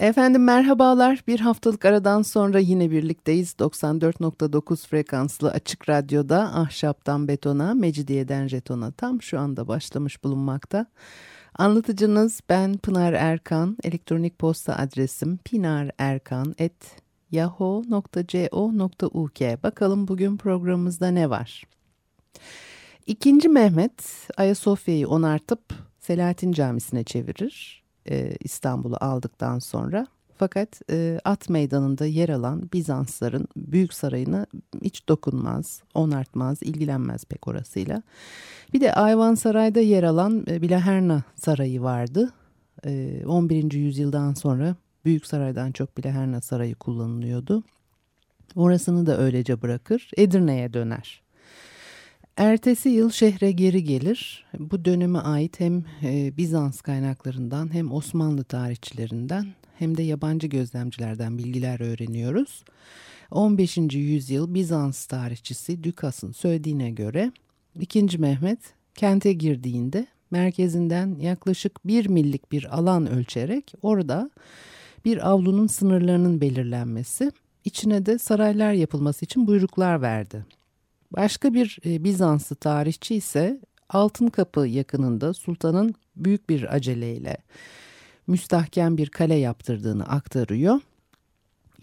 Efendim merhabalar. Bir haftalık aradan sonra yine birlikteyiz. 94.9 frekanslı açık radyoda ahşaptan betona, mecidiyeden jetona tam şu anda başlamış bulunmakta. Anlatıcınız ben Pınar Erkan. Elektronik posta adresim pinarerkan.yahoo.co.uk Bakalım bugün programımızda ne var? İkinci Mehmet Ayasofya'yı onartıp Selahattin Camisi'ne çevirir e, İstanbul'u aldıktan sonra. Fakat e, At Meydanı'nda yer alan Bizansların büyük sarayına hiç dokunmaz, onartmaz, ilgilenmez pek orasıyla. Bir de Ayvansaray'da yer alan e, Bilaherna Sarayı vardı. E, 11. yüzyıldan sonra Büyük Saray'dan çok Bilaherna Sarayı kullanılıyordu. Orasını da öylece bırakır, Edirne'ye döner. Ertesi yıl şehre geri gelir. Bu döneme ait hem e, Bizans kaynaklarından hem Osmanlı tarihçilerinden hem de yabancı gözlemcilerden bilgiler öğreniyoruz. 15. yüzyıl Bizans tarihçisi Dukas'ın söylediğine göre 2. Mehmet kente girdiğinde merkezinden yaklaşık bir millik bir alan ölçerek orada bir avlunun sınırlarının belirlenmesi, içine de saraylar yapılması için buyruklar verdi. Başka bir e, Bizanslı tarihçi ise Altın Kapı yakınında sultanın büyük bir aceleyle müstahkem bir kale yaptırdığını aktarıyor.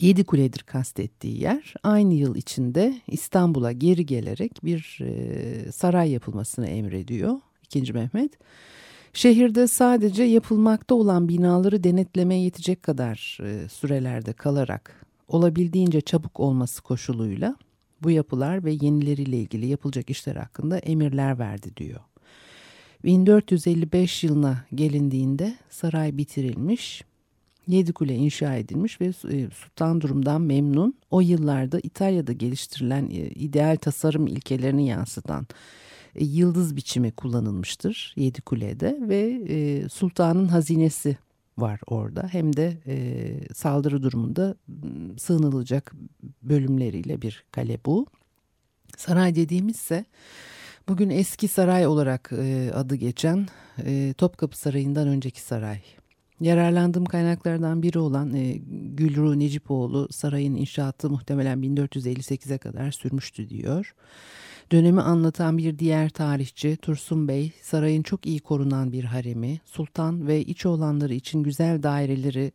Yedi kuledir kastettiği yer aynı yıl içinde İstanbul'a geri gelerek bir e, saray yapılmasını emrediyor 2. Mehmet. Şehirde sadece yapılmakta olan binaları denetlemeye yetecek kadar e, sürelerde kalarak olabildiğince çabuk olması koşuluyla bu yapılar ve yenileriyle ilgili yapılacak işler hakkında emirler verdi diyor. 1455 yılına gelindiğinde saray bitirilmiş, yedi kule inşa edilmiş ve e, sultan durumdan memnun. O yıllarda İtalya'da geliştirilen e, ideal tasarım ilkelerini yansıtan e, yıldız biçimi kullanılmıştır yedi kulede ve sultanın hazinesi var orada. Hem de e, saldırı durumunda sığınılacak bölümleriyle bir kale bu. Saray dediğimizse bugün eski saray olarak e, adı geçen e, Topkapı Sarayı'ndan önceki saray. Yararlandığım kaynaklardan biri olan e, Gülru Necipoğlu sarayın inşaatı muhtemelen 1458'e kadar sürmüştü diyor. Dönemi anlatan bir diğer tarihçi Tursun Bey, sarayın çok iyi korunan bir haremi, sultan ve iç olanları için güzel daireleri,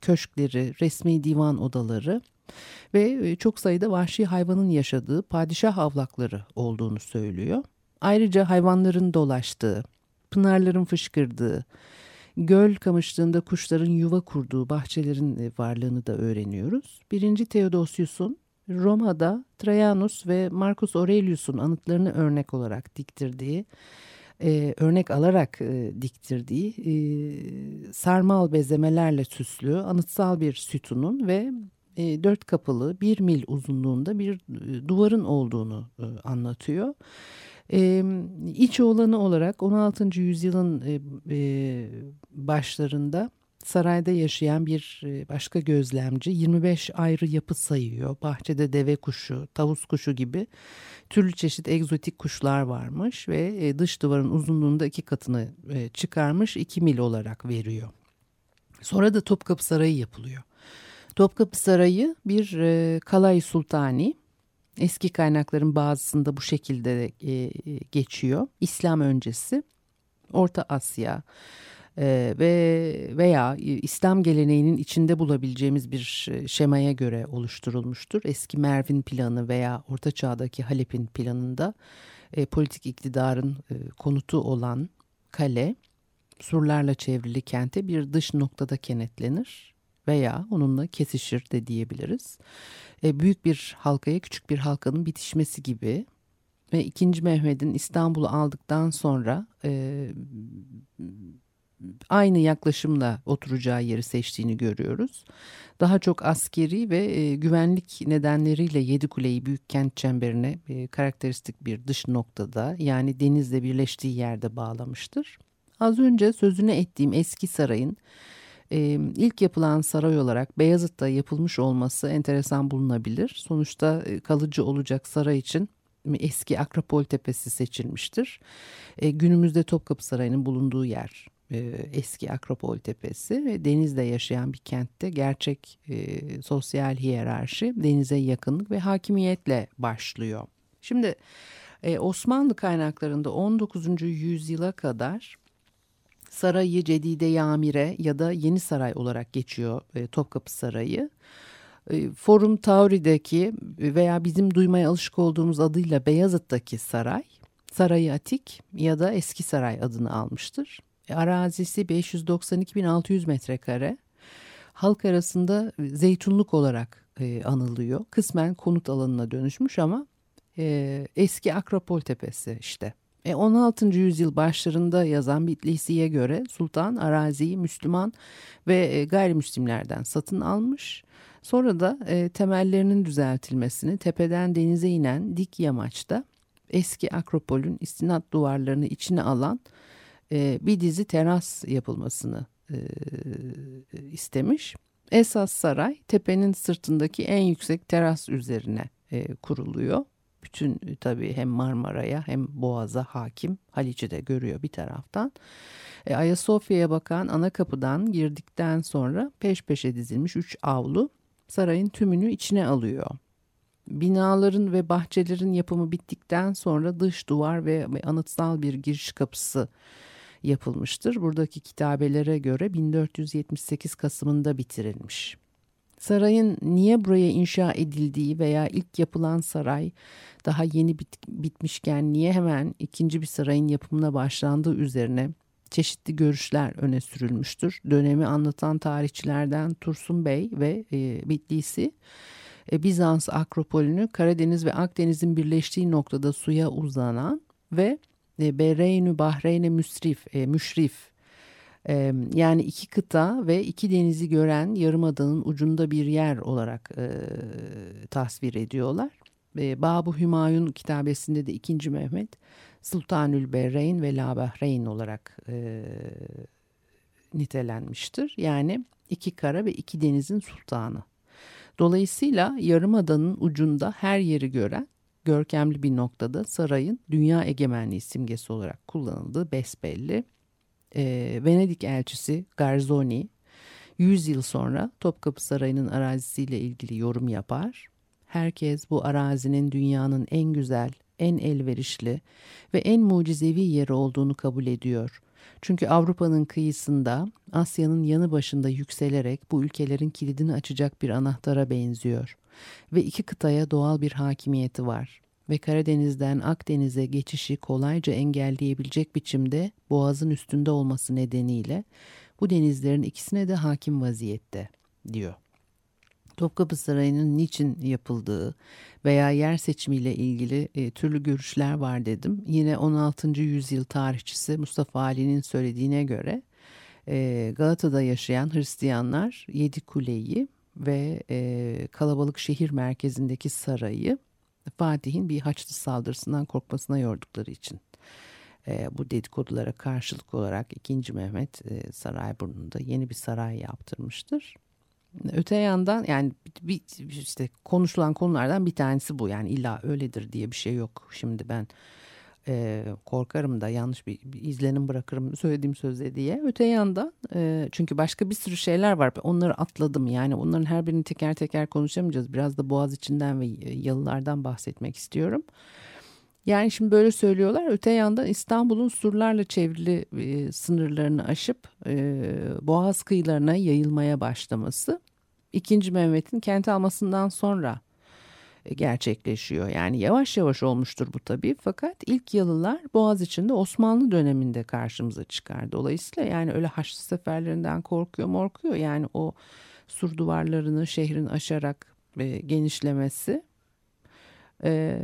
köşkleri, resmi divan odaları ve e, çok sayıda vahşi hayvanın yaşadığı padişah avlakları olduğunu söylüyor. Ayrıca hayvanların dolaştığı, pınarların fışkırdığı, göl kamışlığında kuşların yuva kurduğu bahçelerin e, varlığını da öğreniyoruz. Birinci Theodosius'un Roma'da Trajanus ve Marcus Aurelius'un anıtlarını örnek olarak diktirdiği, e, örnek alarak e, diktirdiği e, sarmal bezemelerle süslü anıtsal bir sütunun ve e, dört kapılı bir mil uzunluğunda bir e, duvarın olduğunu e, anlatıyor. E, iç olanı olarak 16. yüzyılın e, e, başlarında sarayda yaşayan bir e, başka gözlemci 25 ayrı yapı sayıyor. Bahçede deve kuşu, tavus kuşu gibi türlü çeşit egzotik kuşlar varmış ve e, dış duvarın uzunluğunda iki katını e, çıkarmış 2 mil olarak veriyor. Sonra da Topkapı Sarayı yapılıyor. Topkapı Sarayı bir Kalay Sultani. Eski kaynakların bazısında bu şekilde geçiyor. İslam öncesi, Orta Asya, ee, ve veya İslam geleneğinin içinde bulabileceğimiz bir şemaya göre oluşturulmuştur. Eski Mervin planı veya Orta Çağ'daki Halep'in planında e, politik iktidarın e, konutu olan kale surlarla çevrili kente bir dış noktada kenetlenir veya onunla kesişir de diyebiliriz. E, büyük bir halkaya küçük bir halkanın bitişmesi gibi ve 2. Mehmet'in İstanbul'u aldıktan sonra e, aynı yaklaşımla oturacağı yeri seçtiğini görüyoruz. Daha çok askeri ve e, güvenlik nedenleriyle Yedikule'yi büyük kent çemberine e, karakteristik bir dış noktada yani denizle birleştiği yerde bağlamıştır. Az önce sözünü ettiğim eski sarayın e, ilk yapılan saray olarak Beyazıt'ta yapılmış olması enteresan bulunabilir. Sonuçta e, kalıcı olacak saray için eski Akropol Tepesi seçilmiştir. E, günümüzde Topkapı Sarayı'nın bulunduğu yer eski Akropol Tepesi ve denizde yaşayan bir kentte gerçek e, sosyal hiyerarşi denize yakınlık ve hakimiyetle başlıyor. Şimdi e, Osmanlı kaynaklarında 19. yüzyıla kadar Sarayı Cedide Yamire ya da Yeni Saray olarak geçiyor e, Topkapı Sarayı. E, Forum Tauri'deki veya bizim duymaya alışık olduğumuz adıyla Beyazıt'taki saray, Sarayı Atik ya da Eski Saray adını almıştır. E, arazisi 592.600 metrekare. Halk arasında zeytunluk olarak e, anılıyor. Kısmen konut alanına dönüşmüş ama e, eski Akropol Tepesi işte. E, 16. yüzyıl başlarında yazan Bitlisi'ye göre sultan araziyi Müslüman ve e, gayrimüslimlerden satın almış. Sonra da e, temellerinin düzeltilmesini tepeden denize inen dik yamaçta eski Akropol'ün istinat duvarlarını içine alan e, bir dizi teras yapılmasını e, istemiş. Esas saray tepenin sırtındaki en yüksek teras üzerine e, kuruluyor. Bütün e, tabii hem Marmara'ya hem Boğaz'a hakim Haliç'i de görüyor bir taraftan. E, Ayasofya'ya bakan ana kapıdan girdikten sonra peş peşe dizilmiş üç avlu sarayın tümünü içine alıyor. Binaların ve bahçelerin yapımı bittikten sonra dış duvar ve anıtsal bir giriş kapısı yapılmıştır. Buradaki kitabelere göre 1478 Kasım'ında bitirilmiş. Sarayın niye buraya inşa edildiği veya ilk yapılan saray daha yeni bit bitmişken niye hemen ikinci bir sarayın yapımına başlandığı üzerine çeşitli görüşler öne sürülmüştür. Dönemi anlatan tarihçilerden Tursun Bey ve e, Bitlisi e, Bizans Akropolünü Karadeniz ve Akdeniz'in birleştiği noktada suya uzanan ve e, Bahreyn'e müsrif, e, müşrif e, yani iki kıta ve iki denizi gören yarımadanın ucunda bir yer olarak e, tasvir ediyorlar. E, Babu Hümayun kitabesinde de 2. Mehmet Sultanül Berreyn ve La Bahreyn olarak e, nitelenmiştir. Yani iki kara ve iki denizin sultanı. Dolayısıyla yarımadanın ucunda her yeri gören görkemli bir noktada sarayın dünya egemenliği simgesi olarak kullanıldığı besbelli. E, Venedik elçisi Garzoni 100 yıl sonra Topkapı Sarayı'nın arazisiyle ilgili yorum yapar. Herkes bu arazinin dünyanın en güzel, en elverişli ve en mucizevi yeri olduğunu kabul ediyor. Çünkü Avrupa'nın kıyısında, Asya'nın yanı başında yükselerek bu ülkelerin kilidini açacak bir anahtara benziyor ve iki kıtaya doğal bir hakimiyeti var ve Karadeniz'den Akdeniz'e geçişi kolayca engelleyebilecek biçimde boğazın üstünde olması nedeniyle bu denizlerin ikisine de hakim vaziyette diyor. Topkapı Sarayı'nın niçin yapıldığı veya yer seçimiyle ilgili e, türlü görüşler var dedim. Yine 16. yüzyıl tarihçisi Mustafa Ali'nin söylediğine göre e, Galata'da yaşayan Hristiyanlar Yedi Kule'yi ve e, kalabalık şehir merkezindeki sarayı Fatih'in bir Haçlı saldırısından korkmasına yordukları için e, bu dedikodulara karşılık olarak 2. Mehmet e, Sarayburnu'nda yeni bir saray yaptırmıştır. Öte yandan yani bir, işte konuşulan konulardan bir tanesi bu. Yani illa öyledir diye bir şey yok. Şimdi ben e, korkarım da yanlış bir, bir izlenim bırakırım söylediğim sözde diye. Öte yandan e, çünkü başka bir sürü şeyler var. Onları atladım yani onların her birini teker teker konuşamayacağız. Biraz da Boğaz içinden ve yalılardan bahsetmek istiyorum. Yani şimdi böyle söylüyorlar. Öte yandan İstanbul'un surlarla çevrili e, sınırlarını aşıp e, Boğaz kıyılarına yayılmaya başlaması. İkinci Mehmet'in kent almasından sonra gerçekleşiyor. Yani yavaş yavaş olmuştur bu tabii fakat ilk Yalılar Boğaz içinde Osmanlı döneminde karşımıza çıkar. Dolayısıyla yani öyle Haçlı seferlerinden korkuyor morkuyor yani o sur duvarlarını şehrin aşarak e, genişlemesi e,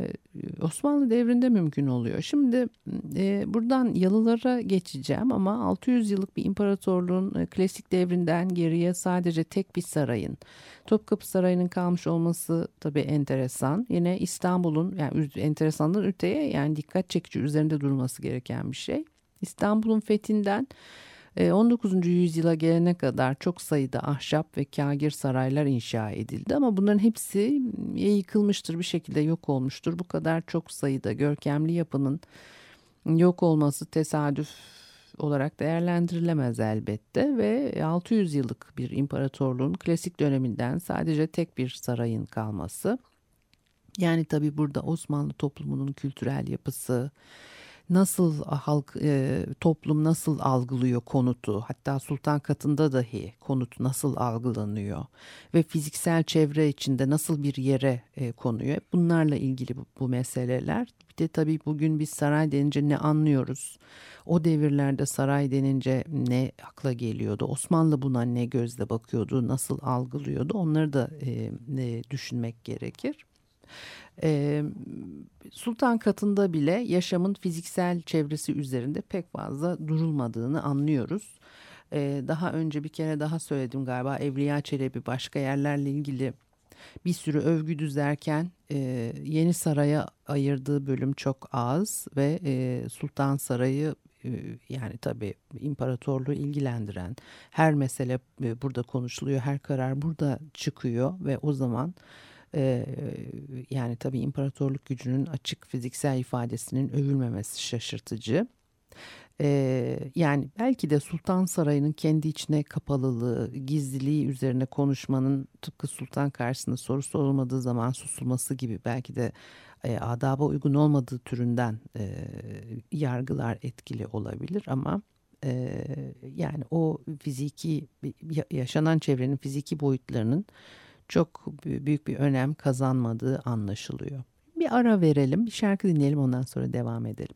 Osmanlı devrinde mümkün oluyor. Şimdi e, buradan Yalılara geçeceğim ama 600 yıllık bir imparatorluğun e, klasik devrinden geriye sadece tek bir sarayın Topkapı Sarayı'nın kalmış olması tabii enteresan. Yine İstanbul'un yani enteresandan öteye yani dikkat çekici üzerinde durulması gereken bir şey. İstanbul'un fethinden 19. E, yüzyıla gelene kadar çok sayıda ahşap ve kagir saraylar inşa edildi ama bunların hepsi yıkılmıştır bir şekilde yok olmuştur. Bu kadar çok sayıda görkemli yapının yok olması tesadüf olarak değerlendirilemez elbette ve 600 yıllık bir imparatorluğun klasik döneminden sadece tek bir sarayın kalması. Yani tabi burada Osmanlı toplumunun kültürel yapısı, nasıl halk e, toplum nasıl algılıyor konutu? Hatta sultan katında dahi konut nasıl algılanıyor? Ve fiziksel çevre içinde nasıl bir yere e, konuyor? Bunlarla ilgili bu, bu meseleler. Bir de tabii bugün biz saray denince ne anlıyoruz? O devirlerde saray denince ne akla geliyordu? Osmanlı buna ne gözle bakıyordu? Nasıl algılıyordu? Onları da e, e, düşünmek gerekir. Ee, sultan katında bile yaşamın fiziksel çevresi üzerinde pek fazla durulmadığını anlıyoruz. Ee, daha önce bir kere daha söyledim galiba Evliya Çelebi başka yerlerle ilgili bir sürü övgü düzerken e, Yeni Saray'a ayırdığı bölüm çok az ve e, Sultan Sarayı e, yani tabii imparatorluğu ilgilendiren her mesele e, burada konuşuluyor, her karar burada çıkıyor ve o zaman ee, yani tabii imparatorluk gücünün açık fiziksel ifadesinin övülmemesi şaşırtıcı. Ee, yani belki de Sultan Sarayı'nın kendi içine kapalılığı, gizliliği üzerine konuşmanın tıpkı sultan karşısında soru sorulmadığı zaman susulması gibi belki de e, adaba uygun olmadığı türünden e, yargılar etkili olabilir ama e, yani o fiziki yaşanan çevrenin fiziki boyutlarının çok büyük bir önem kazanmadığı anlaşılıyor. Bir ara verelim, bir şarkı dinleyelim ondan sonra devam edelim.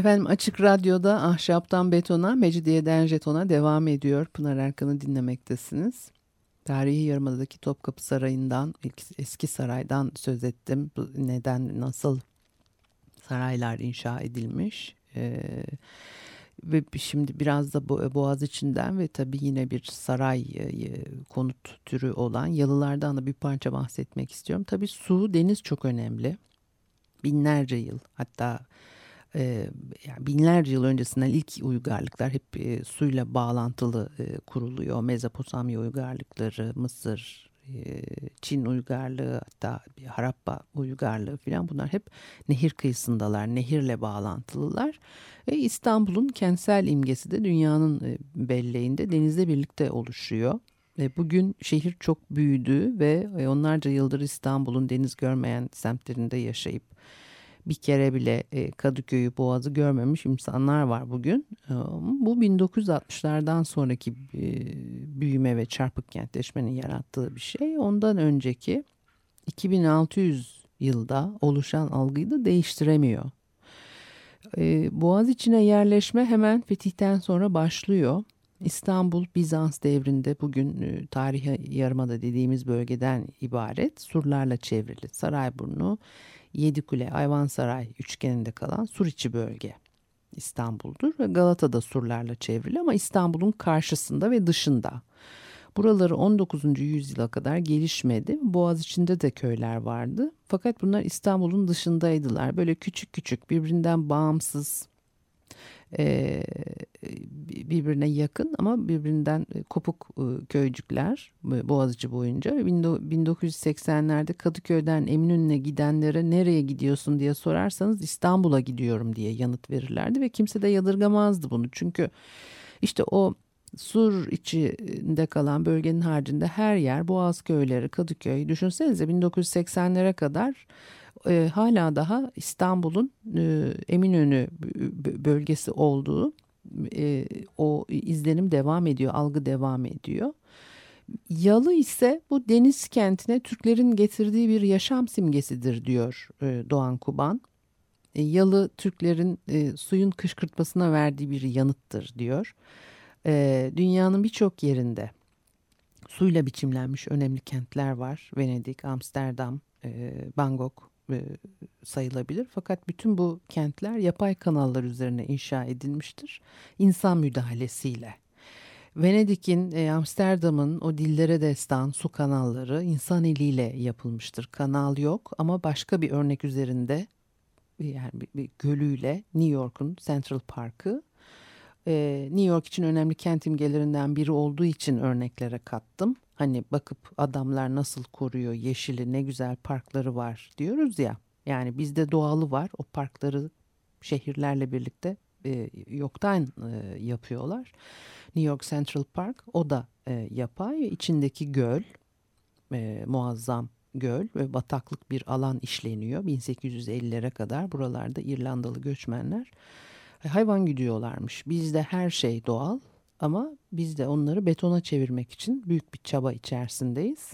Efendim Açık Radyo'da Ahşaptan Betona, Mecidiyeden Jeton'a devam ediyor. Pınar Erkan'ı dinlemektesiniz. Tarihi Yarımada'daki Topkapı Sarayı'ndan, eski saraydan söz ettim. Neden, nasıl saraylar inşa edilmiş. Ee, ve şimdi biraz da Boğaz içinden ve tabii yine bir saray konut türü olan yalılardan da bir parça bahsetmek istiyorum. Tabii su, deniz çok önemli. Binlerce yıl hatta e, yani binlerce yıl öncesinden ilk uygarlıklar hep e, suyla bağlantılı e, kuruluyor. Mezopotamya uygarlıkları, Mısır, e, Çin uygarlığı hatta Harappa uygarlığı falan bunlar hep nehir kıyısındalar, nehirle bağlantılılar. E, İstanbul'un kentsel imgesi de dünyanın e, belleğinde denizle birlikte oluşuyor. Bugün şehir çok büyüdü ve e, onlarca yıldır İstanbul'un deniz görmeyen semtlerinde yaşayıp bir kere bile e, Kadıköy'ü Boğaz'ı görmemiş insanlar var bugün. E, bu 1960'lardan sonraki e, büyüme ve çarpık kentleşmenin yarattığı bir şey. Ondan önceki 2600 yılda oluşan algıyı da değiştiremiyor. Boğaz içine yerleşme hemen fetihten sonra başlıyor. İstanbul Bizans devrinde bugün tarihi yarımada dediğimiz bölgeden ibaret surlarla çevrili Sarayburnu Yedikule, Ayvansaray üçgeninde kalan Suriçi bölge İstanbul'dur ve Galata'da surlarla çevrili ama İstanbul'un karşısında ve dışında. Buraları 19. yüzyıla kadar gelişmedi. Boğaz içinde de köyler vardı. Fakat bunlar İstanbul'un dışındaydılar. Böyle küçük küçük birbirinden bağımsız e, birbirine yakın ama birbirinden kopuk e, köycükler Boğaziçi boyunca. 1980'lerde Kadıköy'den Eminönü'ne gidenlere nereye gidiyorsun diye sorarsanız İstanbul'a gidiyorum diye yanıt verirlerdi ve kimse de yadırgamazdı bunu. Çünkü işte o Sur içinde kalan bölgenin haricinde her yer Boğaz köyleri, Kadıköy. Düşünsenize 1980'lere kadar e, hala daha İstanbul'un e, Eminönü bölgesi olduğu e, o izlenim devam ediyor, algı devam ediyor. Yalı ise bu deniz kentine Türklerin getirdiği bir yaşam simgesidir diyor e, Doğan Kuban. E, yalı Türklerin e, suyun kışkırtmasına verdiği bir yanıttır diyor. E, dünyanın birçok yerinde suyla biçimlenmiş önemli kentler var. Venedik, Amsterdam, e, Bangkok, e, sayılabilir. Fakat bütün bu kentler yapay kanallar üzerine inşa edilmiştir. İnsan müdahalesiyle. Venedik'in, e, Amsterdam'ın o dillere destan su kanalları insan eliyle yapılmıştır. Kanal yok ama başka bir örnek üzerinde yani bir, bir gölüyle New York'un Central Park'ı e, New York için önemli kent imgelerinden biri olduğu için örneklere kattım. Hani bakıp adamlar nasıl koruyor yeşili ne güzel parkları var diyoruz ya. Yani bizde doğalı var o parkları şehirlerle birlikte e, yoktan e, yapıyorlar. New York Central Park o da e, yapay içindeki göl e, muazzam göl ve bataklık bir alan işleniyor. 1850'lere kadar buralarda İrlandalı göçmenler hayvan gidiyorlarmış. Bizde her şey doğal ama biz de onları betona çevirmek için büyük bir çaba içerisindeyiz.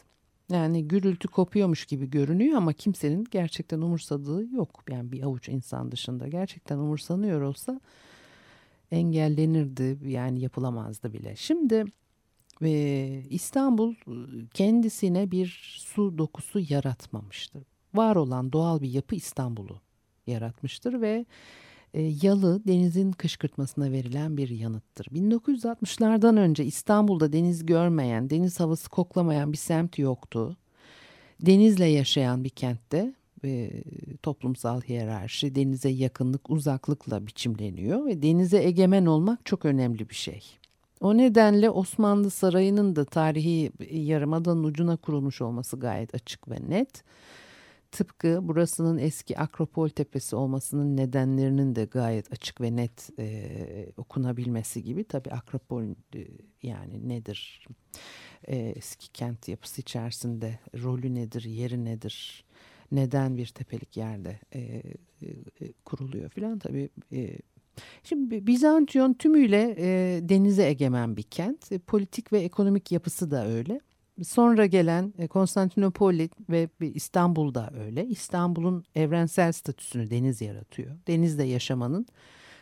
Yani gürültü kopuyormuş gibi görünüyor ama kimsenin gerçekten umursadığı yok. Yani bir avuç insan dışında gerçekten umursanıyor olsa engellenirdi yani yapılamazdı bile. Şimdi e, İstanbul kendisine bir su dokusu yaratmamıştır. Var olan doğal bir yapı İstanbul'u yaratmıştır ve e, yalı denizin kışkırtmasına verilen bir yanıttır. 1960'lardan önce İstanbul'da deniz görmeyen, deniz havası koklamayan bir semt yoktu. Denizle yaşayan bir kentte e, toplumsal hiyerarşi denize yakınlık uzaklıkla biçimleniyor ve denize egemen olmak çok önemli bir şey. O nedenle Osmanlı Sarayı'nın da tarihi yarımadanın ucuna kurulmuş olması gayet açık ve net. Tıpkı burasının eski Akropol Tepesi olmasının nedenlerinin de gayet açık ve net e, okunabilmesi gibi. Tabii Akropol e, yani nedir? E, eski kent yapısı içerisinde rolü nedir, yeri nedir? Neden bir tepelik yerde e, e, kuruluyor filan tabii e, Şimdi Bizantiyon tümüyle e, denize egemen bir kent. E, politik ve ekonomik yapısı da öyle. Sonra gelen e, Konstantinopoli ve İstanbul'da öyle. İstanbul'un evrensel statüsünü deniz yaratıyor. Denizde yaşamanın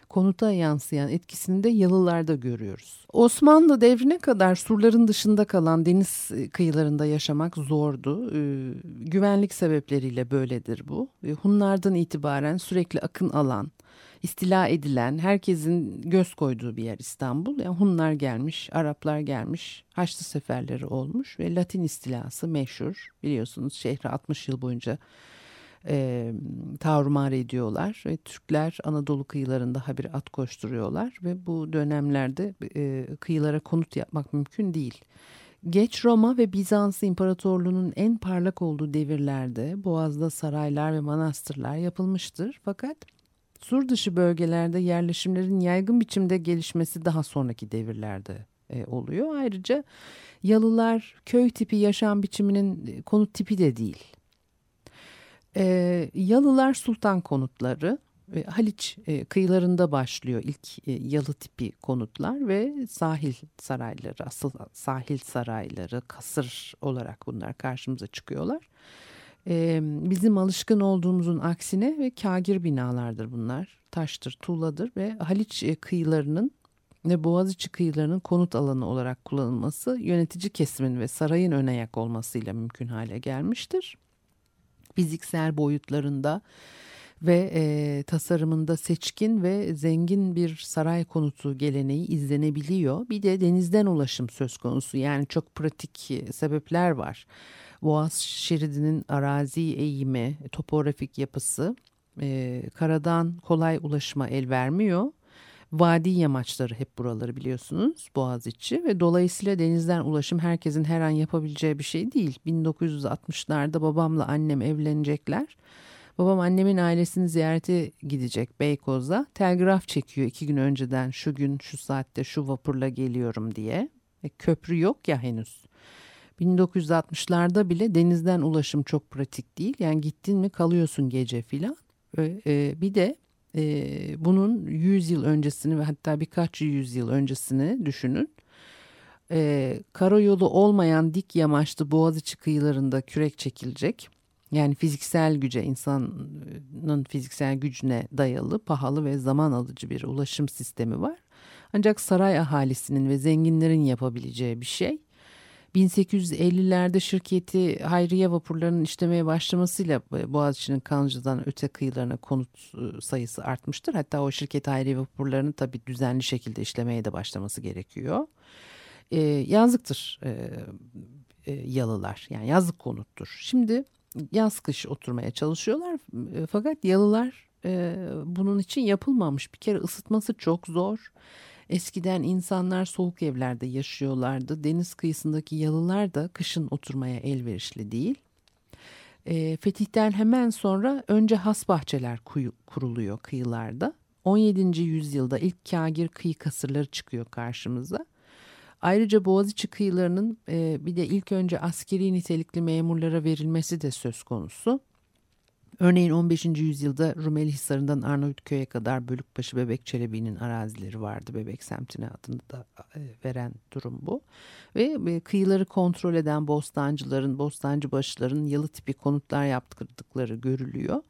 konuta yansıyan etkisini de yalılarda görüyoruz. Osmanlı devrine kadar surların dışında kalan deniz kıyılarında yaşamak zordu. Ee, güvenlik sebepleriyle böyledir bu. Hunlardan itibaren sürekli akın alan, istila edilen, herkesin göz koyduğu bir yer İstanbul. Yani Hunlar gelmiş, Araplar gelmiş, Haçlı seferleri olmuş ve Latin istilası meşhur. Biliyorsunuz şehri 60 yıl boyunca e, tavrımar ediyorlar. Ve Türkler Anadolu kıyılarında habire at koşturuyorlar ve bu dönemlerde e, kıyılara konut yapmak mümkün değil. Geç Roma ve Bizans İmparatorluğu'nun en parlak olduğu devirlerde Boğaz'da saraylar ve manastırlar yapılmıştır. Fakat sur dışı bölgelerde yerleşimlerin yaygın biçimde gelişmesi daha sonraki devirlerde e, oluyor. Ayrıca yalılar köy tipi yaşam biçiminin konut tipi de değil. E, yalılar sultan konutları. E, Haliç e, kıyılarında başlıyor ilk e, yalı tipi konutlar ve sahil sarayları, asıl sahil sarayları, kasır olarak bunlar karşımıza çıkıyorlar. E, bizim alışkın olduğumuzun aksine ve kagir binalardır bunlar. Taştır, tuğladır ve Haliç e, kıyılarının ve Boğaziçi kıyılarının konut alanı olarak kullanılması yönetici kesimin ve sarayın ön ayak olmasıyla mümkün hale gelmiştir fiziksel boyutlarında ve e, tasarımında seçkin ve zengin bir saray konutu geleneği izlenebiliyor. Bir de denizden ulaşım söz konusu yani çok pratik e, sebepler var. Boğaz şeridinin arazi eğimi, topografik yapısı e, karadan kolay ulaşıma el vermiyor. Vadi yamaçları hep buraları biliyorsunuz Boğaziçi ve dolayısıyla denizden ulaşım herkesin her an yapabileceği bir şey değil. 1960'larda babamla annem evlenecekler. Babam annemin ailesini ziyarete gidecek Beykoz'a. Telgraf çekiyor iki gün önceden şu gün şu saatte şu vapurla geliyorum diye. E, köprü yok ya henüz. 1960'larda bile denizden ulaşım çok pratik değil. Yani gittin mi kalıyorsun gece filan. E, bir de e, bunun 100 yıl öncesini ve hatta birkaç yüzyıl öncesini düşünün. E, karayolu olmayan dik yamaçlı Boğaziçi kıyılarında kürek çekilecek. Yani fiziksel güce, insanın fiziksel gücüne dayalı, pahalı ve zaman alıcı bir ulaşım sistemi var. Ancak saray ahalisinin ve zenginlerin yapabileceği bir şey. 1850'lerde şirketi Hayriye vapurlarının işlemeye başlamasıyla Boğaziçi'nin Kanlıca'dan öte kıyılarına konut e, sayısı artmıştır. Hatta o şirket Hayriye vapurlarını tabii düzenli şekilde işlemeye de başlaması gerekiyor. E, yazlıktır e, e, yalılar yani yazlık konuttur. Şimdi yaz kış oturmaya çalışıyorlar e, fakat yalılar e, bunun için yapılmamış. Bir kere ısıtması çok zor. Eskiden insanlar soğuk evlerde yaşıyorlardı. Deniz kıyısındaki yalılar da kışın oturmaya elverişli değil. E, fetihten hemen sonra önce has bahçeler kuyu, kuruluyor kıyılarda. 17. yüzyılda ilk kagir kıyı kasırları çıkıyor karşımıza. Ayrıca Boğaziçi kıyılarının e, bir de ilk önce askeri nitelikli memurlara verilmesi de söz konusu. Örneğin 15. yüzyılda Rumeli Hisarı'ndan Arnavutköy'e kadar Bölükbaşı Bebek Çelebi'nin arazileri vardı. Bebek semtine adını da e, veren durum bu. Ve e, kıyıları kontrol eden bostancıların, bostancı başların yalı tipi konutlar yaptırdıkları görülüyor.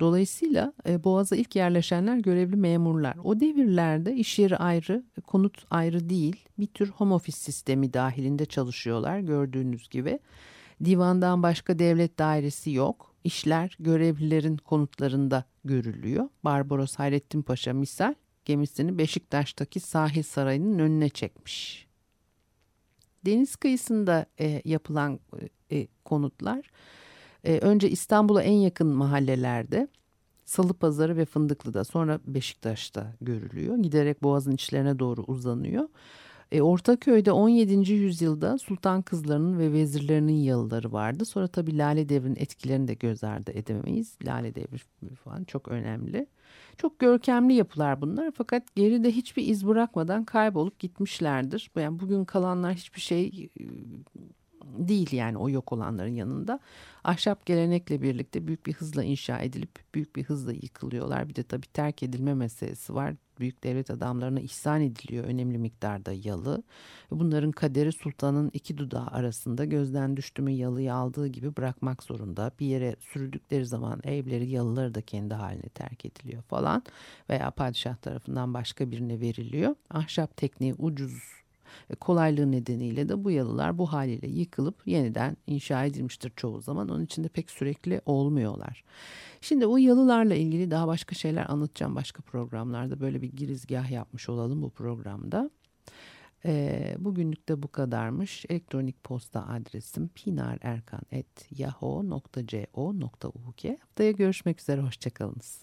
Dolayısıyla e, Boğaz'a ilk yerleşenler görevli memurlar. O devirlerde iş yeri ayrı, konut ayrı değil. Bir tür home office sistemi dahilinde çalışıyorlar gördüğünüz gibi. Divandan başka devlet dairesi yok işler görevlilerin konutlarında görülüyor. Barbaros Hayrettin Paşa misal gemisini Beşiktaş'taki sahil sarayının önüne çekmiş. Deniz kıyısında e, yapılan e, konutlar e, önce İstanbul'a en yakın mahallelerde Salı Pazarı ve Fındıklı'da sonra Beşiktaş'ta görülüyor. Giderek boğazın içlerine doğru uzanıyor. E, Ortaköy'de 17. yüzyılda sultan kızlarının ve vezirlerinin yalıları vardı. Sonra tabii Lale Devri'nin etkilerini de göz ardı edemeyiz. Lale Devri falan çok önemli. Çok görkemli yapılar bunlar fakat geride hiçbir iz bırakmadan kaybolup gitmişlerdir. Yani bugün kalanlar hiçbir şey e, değil yani o yok olanların yanında. Ahşap gelenekle birlikte büyük bir hızla inşa edilip büyük bir hızla yıkılıyorlar. Bir de tabii terk edilme meselesi var. Büyük devlet adamlarına ihsan ediliyor önemli miktarda yalı. Bunların kaderi sultanın iki dudağı arasında gözden düştü mü yalıyı aldığı gibi bırakmak zorunda. Bir yere sürüldükleri zaman evleri yalıları da kendi haline terk ediliyor falan. Veya padişah tarafından başka birine veriliyor. Ahşap tekniği ucuz kolaylığı nedeniyle de bu yalılar bu haliyle yıkılıp yeniden inşa edilmiştir çoğu zaman. Onun için de pek sürekli olmuyorlar. Şimdi o yalılarla ilgili daha başka şeyler anlatacağım başka programlarda. Böyle bir girizgah yapmış olalım bu programda. E, bugünlük de bu kadarmış. Elektronik posta adresim pinarerkan.yahoo.co.uk Haftaya görüşmek üzere, hoşçakalınız.